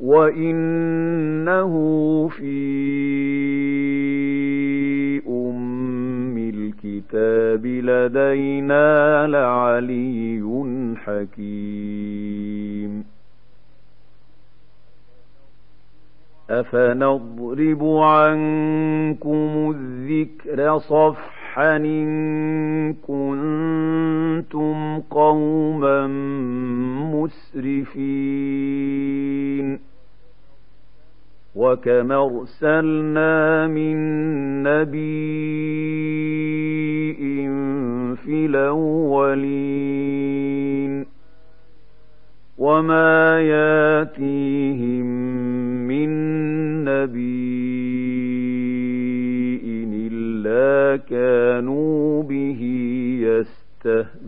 وإنه في أم الكتاب لدينا لعلي حكيم أفنضرب عنكم الذكر صفحا إن كنتم قوما مسرفين وكم ارسلنا من نبي في الاولين وما ياتيهم من نبي الا كانوا به يستهزئون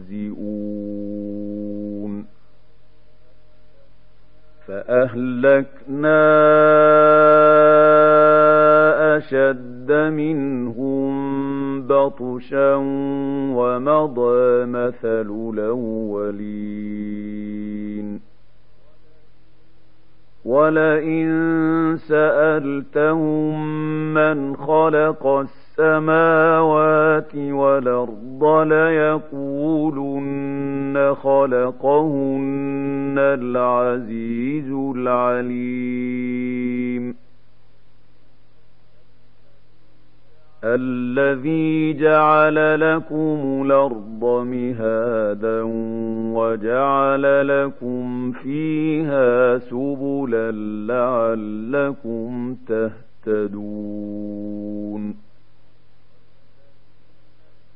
فاهلكنا أشد منهم بطشا ومضى مثل الأولين. ولئن سألتهم من خلق السماوات والأرض ليقولن خلقهن العزيز العليم. الذي جعل لكم الأرض مهادا وجعل لكم فيها سبلا لعلكم تهتدون.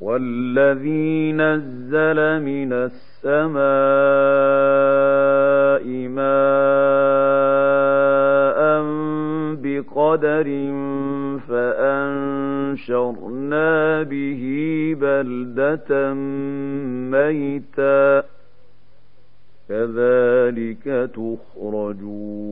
والذي نزل من السماء ماء بقدر فأنشرنا به بلدة ميتا كذلك تخرجون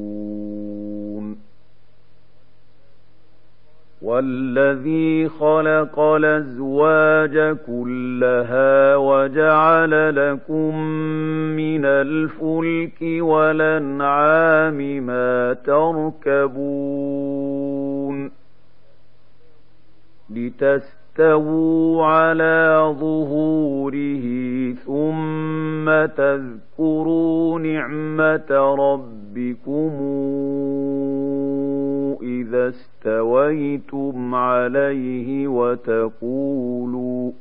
والذي خلق الازواج كلها وجعل لكم من الفلك والانعام ما تركبون لتستووا على ظهوره ثم تذكروا نعمة ربكم إذا استويتم عليه وتقولوا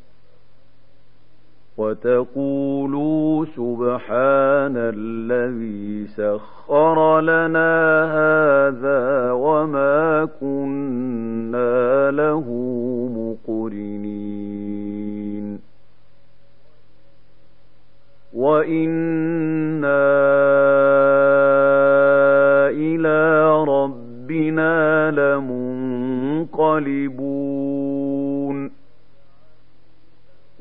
وتقولوا سبحان الذي سخر لنا هذا وما كنا له مقرنين. وإنا إلى ربنا لمنقلبون.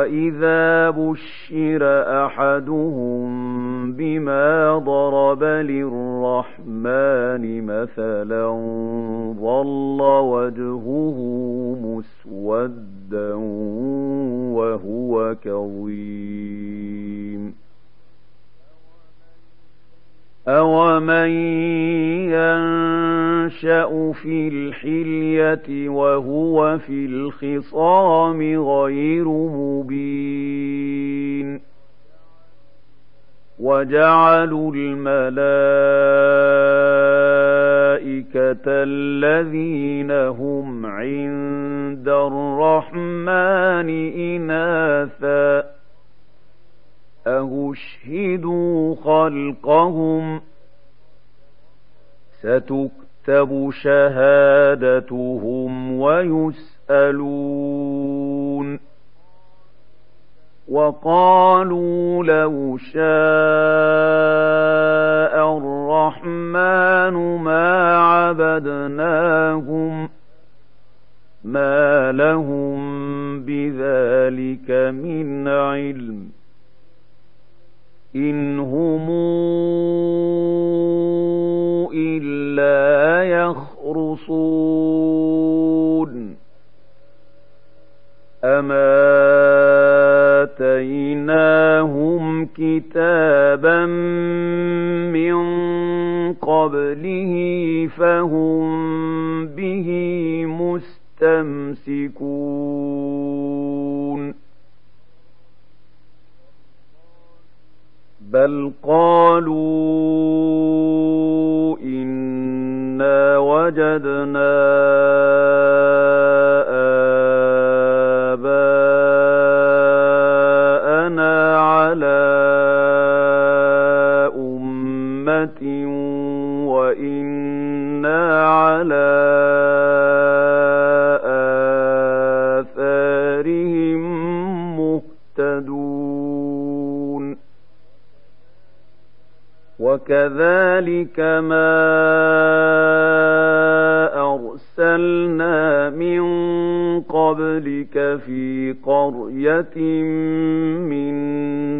وإذا بشر أحدهم بما ضرب للرحمن مثلا ظل وجهه مسودا وهو كظيم أومن ينشأ في الحلية وهو في الخصام غير مبين وجعلوا الملائكة الذين هم عند الرحمن إناثا أهشهدوا خلقهم ستكتب شهادتهم ويسألون وقالوا لو شاء الرحمن ما عبدناهم ما لهم بذلك من علم إن هم إلا يخرصون أما آتيناهم كتابا من قبله فهم به مستمسكون بل قالوا إنا وجدنا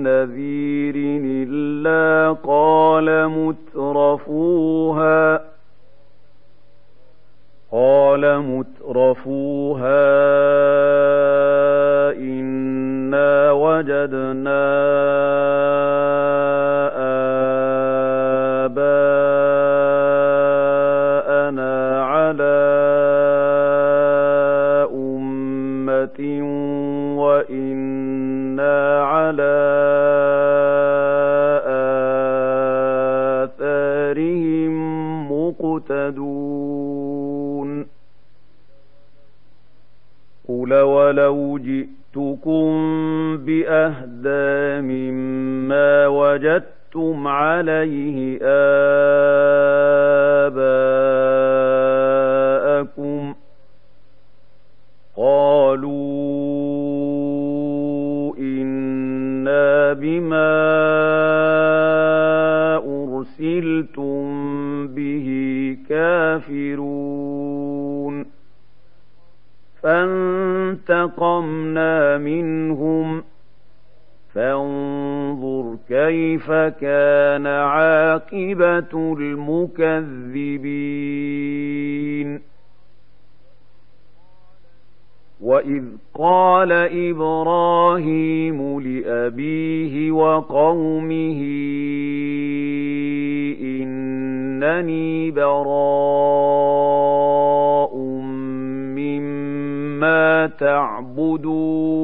نذير إلا قال مترفوها فانتقمنا منهم فانظر كيف كان عاقبة المكذبين. تعبدون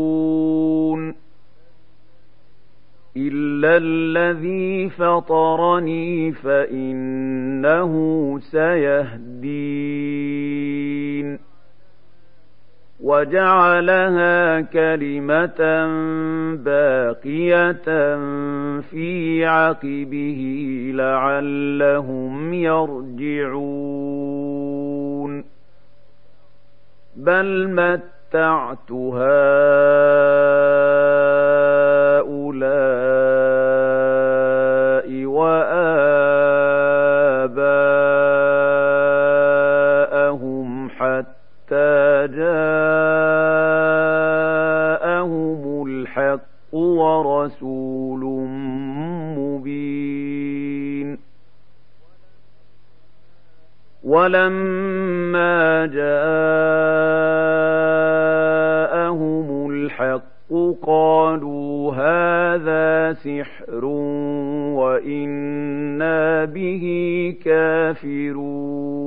إلا الذي فطرني فإنه سيهدين. وجعلها كلمة باقية في عقبه لعلهم يرجعون. بل متعت هؤلاء ولما جاءهم الحق قالوا هذا سحر وإنا به كافرون.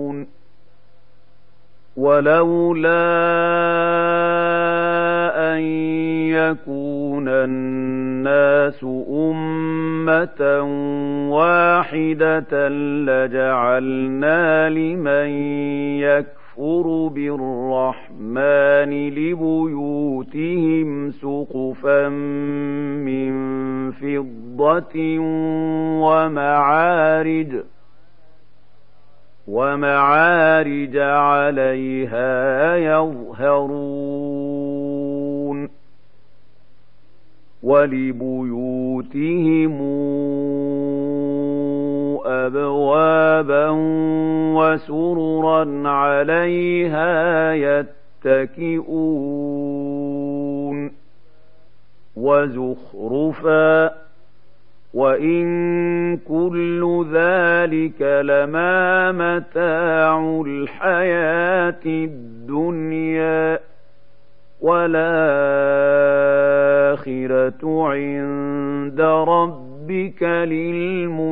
ولولا أن يكون الناس أمة واحدة لجعلنا لمن يكفر بالرحمن لبيوتهم سقفا من فضة ومعارج ومعارج عليها يظهرون ولبيوتهم أبوابا وسررا عليها يتكئون وزخرفا وإن كل ذلك لما متاع الحياة الدنيا والآخرة عند ربك للمتقين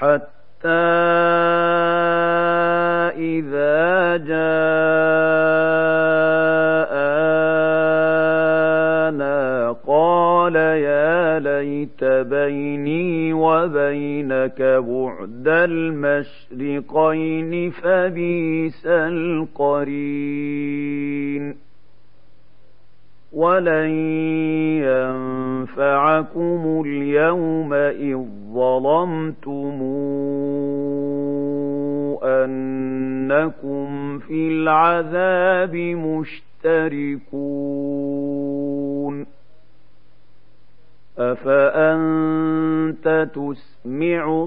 حتى إذا جاءنا قال يا ليت بيني وبينك بعد المشرقين فبيس القرين ولن ينفعكم اليوم إذ ظلمتم أنكم في العذاب مشتركون أفأنت تسمع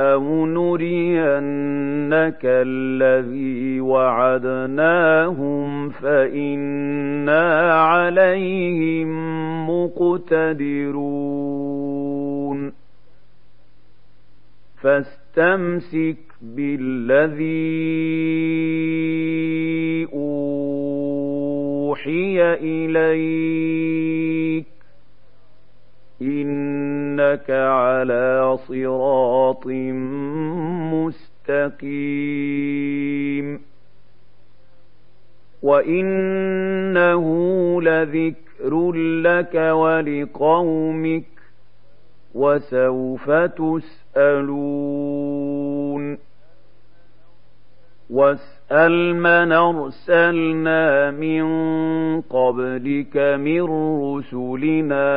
أَوْ نُرِيَنَّكَ الَّذِي وَعَدْنَاهُمْ فَإِنَّا عَلَيْهِم مُّقْتَدِرُونَ فَاسْتَمْسِكْ بِالَّذِي أُوحِيَ إِلَيْكَ إنك على صراط مستقيم وإنه لذكر لك ولقومك وسوف تسألون واسأل من أرسلنا من قبلك من رسلنا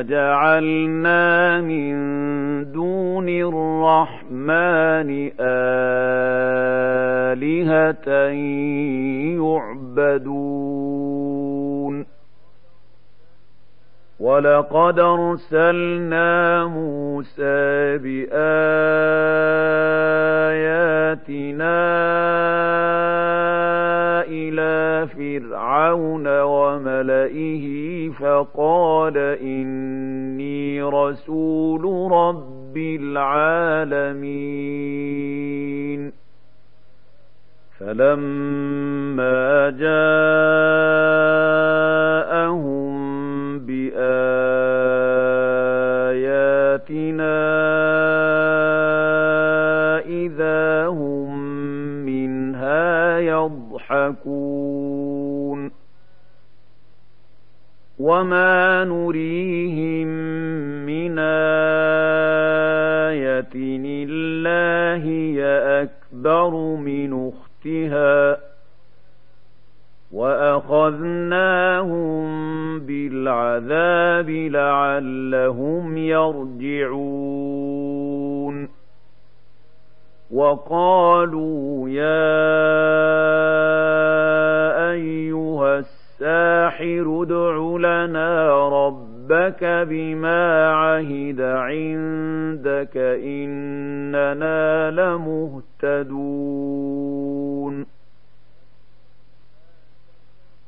أجعلنا من دون الرحمن آلهة يعبدون. ولقد أرسلنا موسى بآياتنا إلى فرعون وملئه فقال إني رسول رب العالمين فلما جاءهم بآياتنا إذا هم منها يضحكون. وما نريهم من آية إلا هي أكبر من أختها. وأخذناهم بالعذاب لعلهم يرجعون وقالوا يا أيها الساحر ادع لنا ربك بما عهد عندك إننا لمهتدون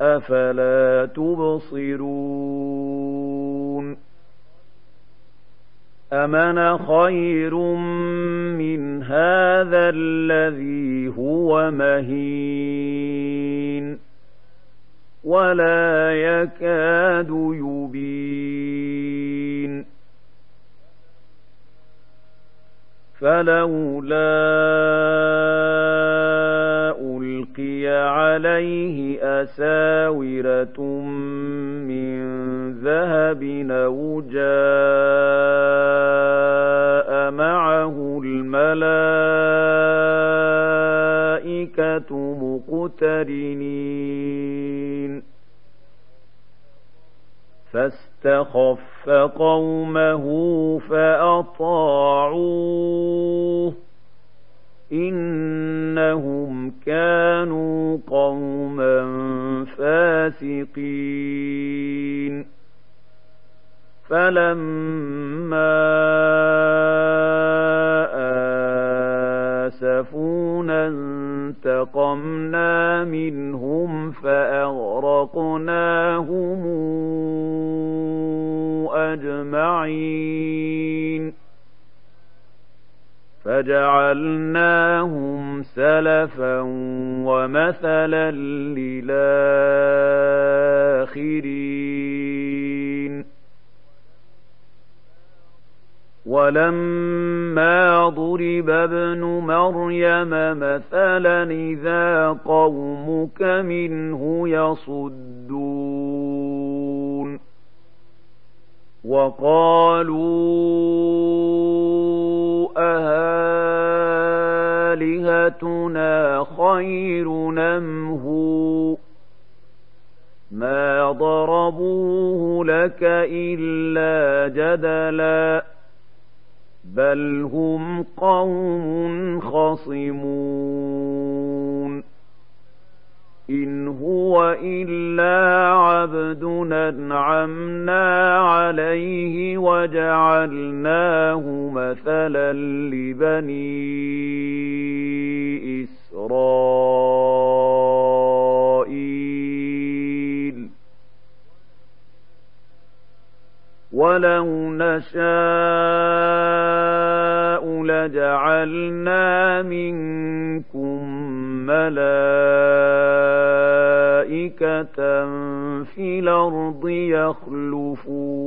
أفلا تبصرون أمن خير من هذا الذي هو مهين ولا يكاد يبين فلولا عليه أساورة من ذهب أو جاء معه الملائكة مقترنين فاستخف قومه فأطاعوه إنهم كانوا قوما فاسقين. فلما آسفونا انتقمنا منهم فأغرقناهم أجمعين. فجعلناهم سلفا ومثلا للآخرين. ولما ضرب ابن مريم مثلا إذا قومك منه يصدون. وقالوا أهالهتنا خير نمه ما ضربوه لك إلا جدلا بل هم قوم خصمون. إن هو إلا عبد أنعمنا عليه وجعلناه مثلا لبني إسرائيل. ولو نشاء جعلنا منكم ملائكة في الأرض يخلفون.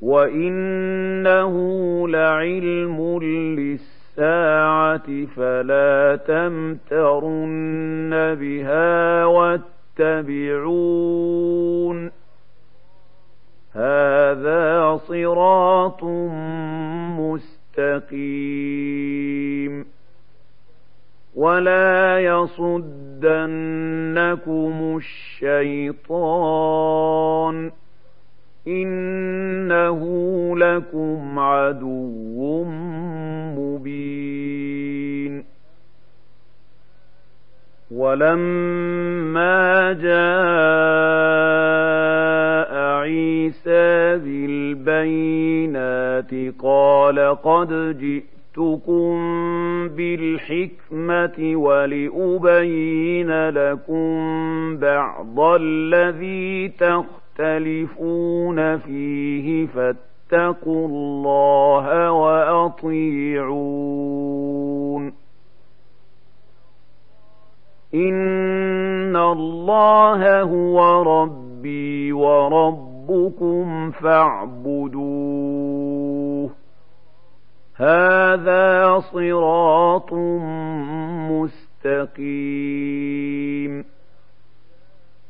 وإنه لعلم للساعة فلا تمترن بها واتبعون. هذا صراط مستقيم. ولا يصدنكم الشيطان إنه لكم عدو مبين ولما جاء عيسى بالبينات قال قد جئتكم بالحكمة ولأبين لكم بعض الذي تختلفون فيه فاتقوا الله وأطيعون. إن الله هو ربي وربكم فاعبدوه. هذا صراط مستقيم.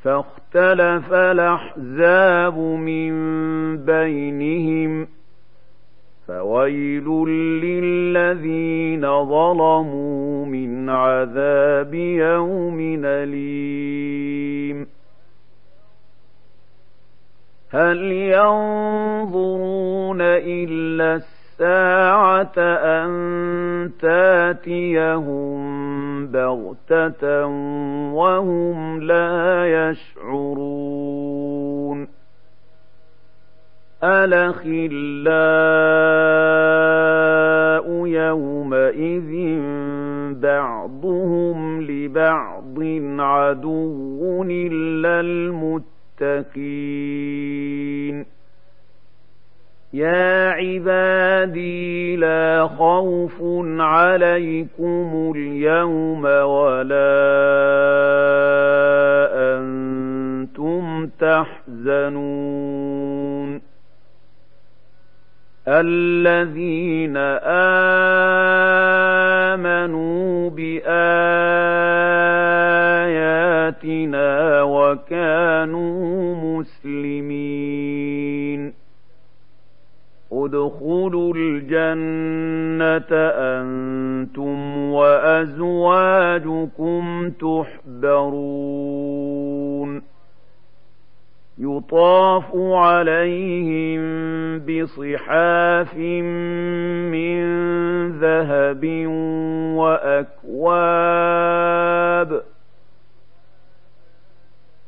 فاختلف الأحزاب من بينهم. فويل للذين ظلموا من عذاب يوم أليم. هل ينظرون إلا الساعة أن تاتيهم بغتة وهم لا يشعرون. الأخلاء يومئذ بعضهم لبعض عدو إلا المتقين. يا عبادي لا خوف عليكم اليوم ولا أنتم تحزنون الذين آمنوا بآياتنا وكانوا مسلمين ادخلوا الجنة أنتم وأزواجكم تحبرون. يطاف عليهم بصحاف من ذهب وأكواب.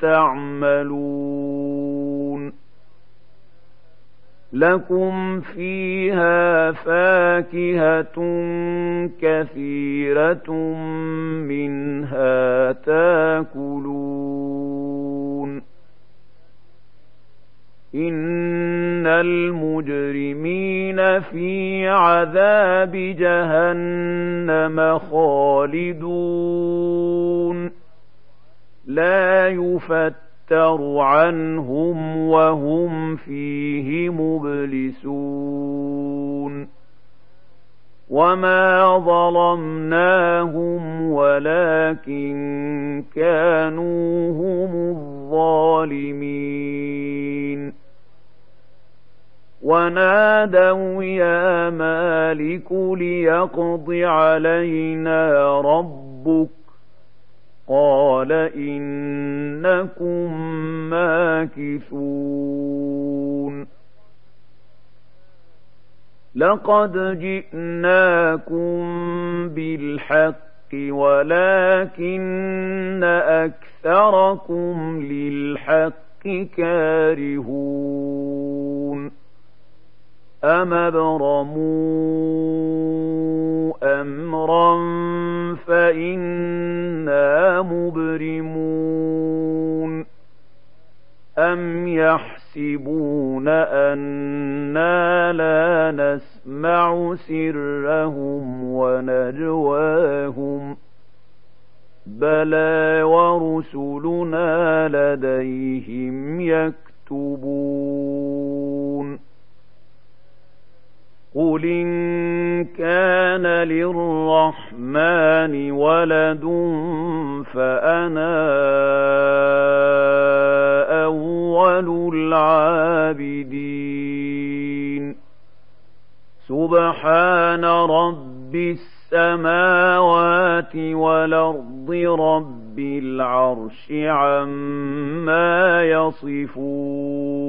تعملون. لكم فيها فاكهة كثيرة منها تاكلون. إن المجرمين في عذاب جهنم خالدون. لا يفتر عنهم وهم فيه مبلسون. وما ظلمناهم ولكن كانوا هم الظالمين. ونادوا يا مالك ليقض علينا ربك قال إنكم ماكثون لقد جئناكم بالحق ولكن أكثركم للحق كارهون أم ابرموا أمرا فإنا مبرمون أم يحسبون أنا لا نسمع سرهم ونجواهم بلى ورسلنا لديهم يكتبون قل إن كان للرحمن ولد فأنا أول العابدين سبحان رب السماوات والأرض رب العرش عما يصفون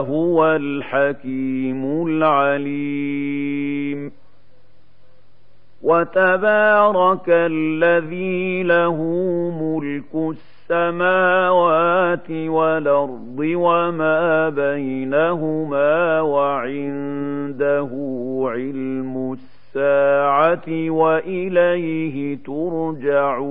وهو الحكيم العليم. وتبارك الذي له ملك السماوات والأرض وما بينهما وعنده علم الساعة وإليه ترجعون.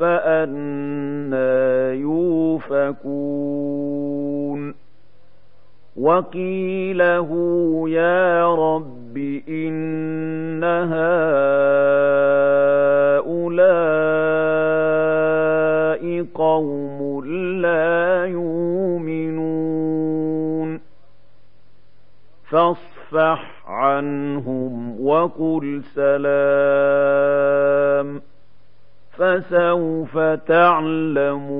فأنا يوفكون. وقيله يا رب إن هؤلاء قوم لا يؤمنون. فاصفح عنهم وقل سلام. فسوف تعلمون.